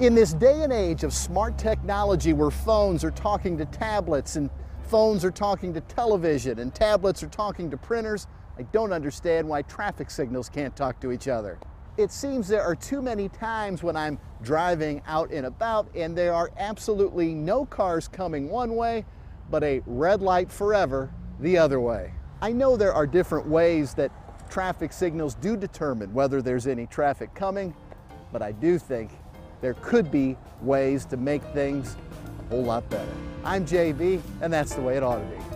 In this day and age of smart technology where phones are talking to tablets and phones are talking to television and tablets are talking to printers, I don't understand why traffic signals can't talk to each other. It seems there are too many times when I'm driving out and about and there are absolutely no cars coming one way, but a red light forever the other way. I know there are different ways that traffic signals do determine whether there's any traffic coming, but I do think there could be ways to make things a whole lot better. I'm JB, and that's the way it ought to be.